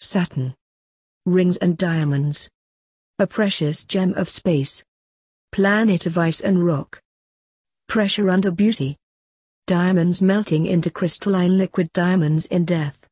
Saturn. Rings and diamonds. A precious gem of space. Planet of ice and rock. Pressure under beauty. Diamonds melting into crystalline liquid diamonds in death.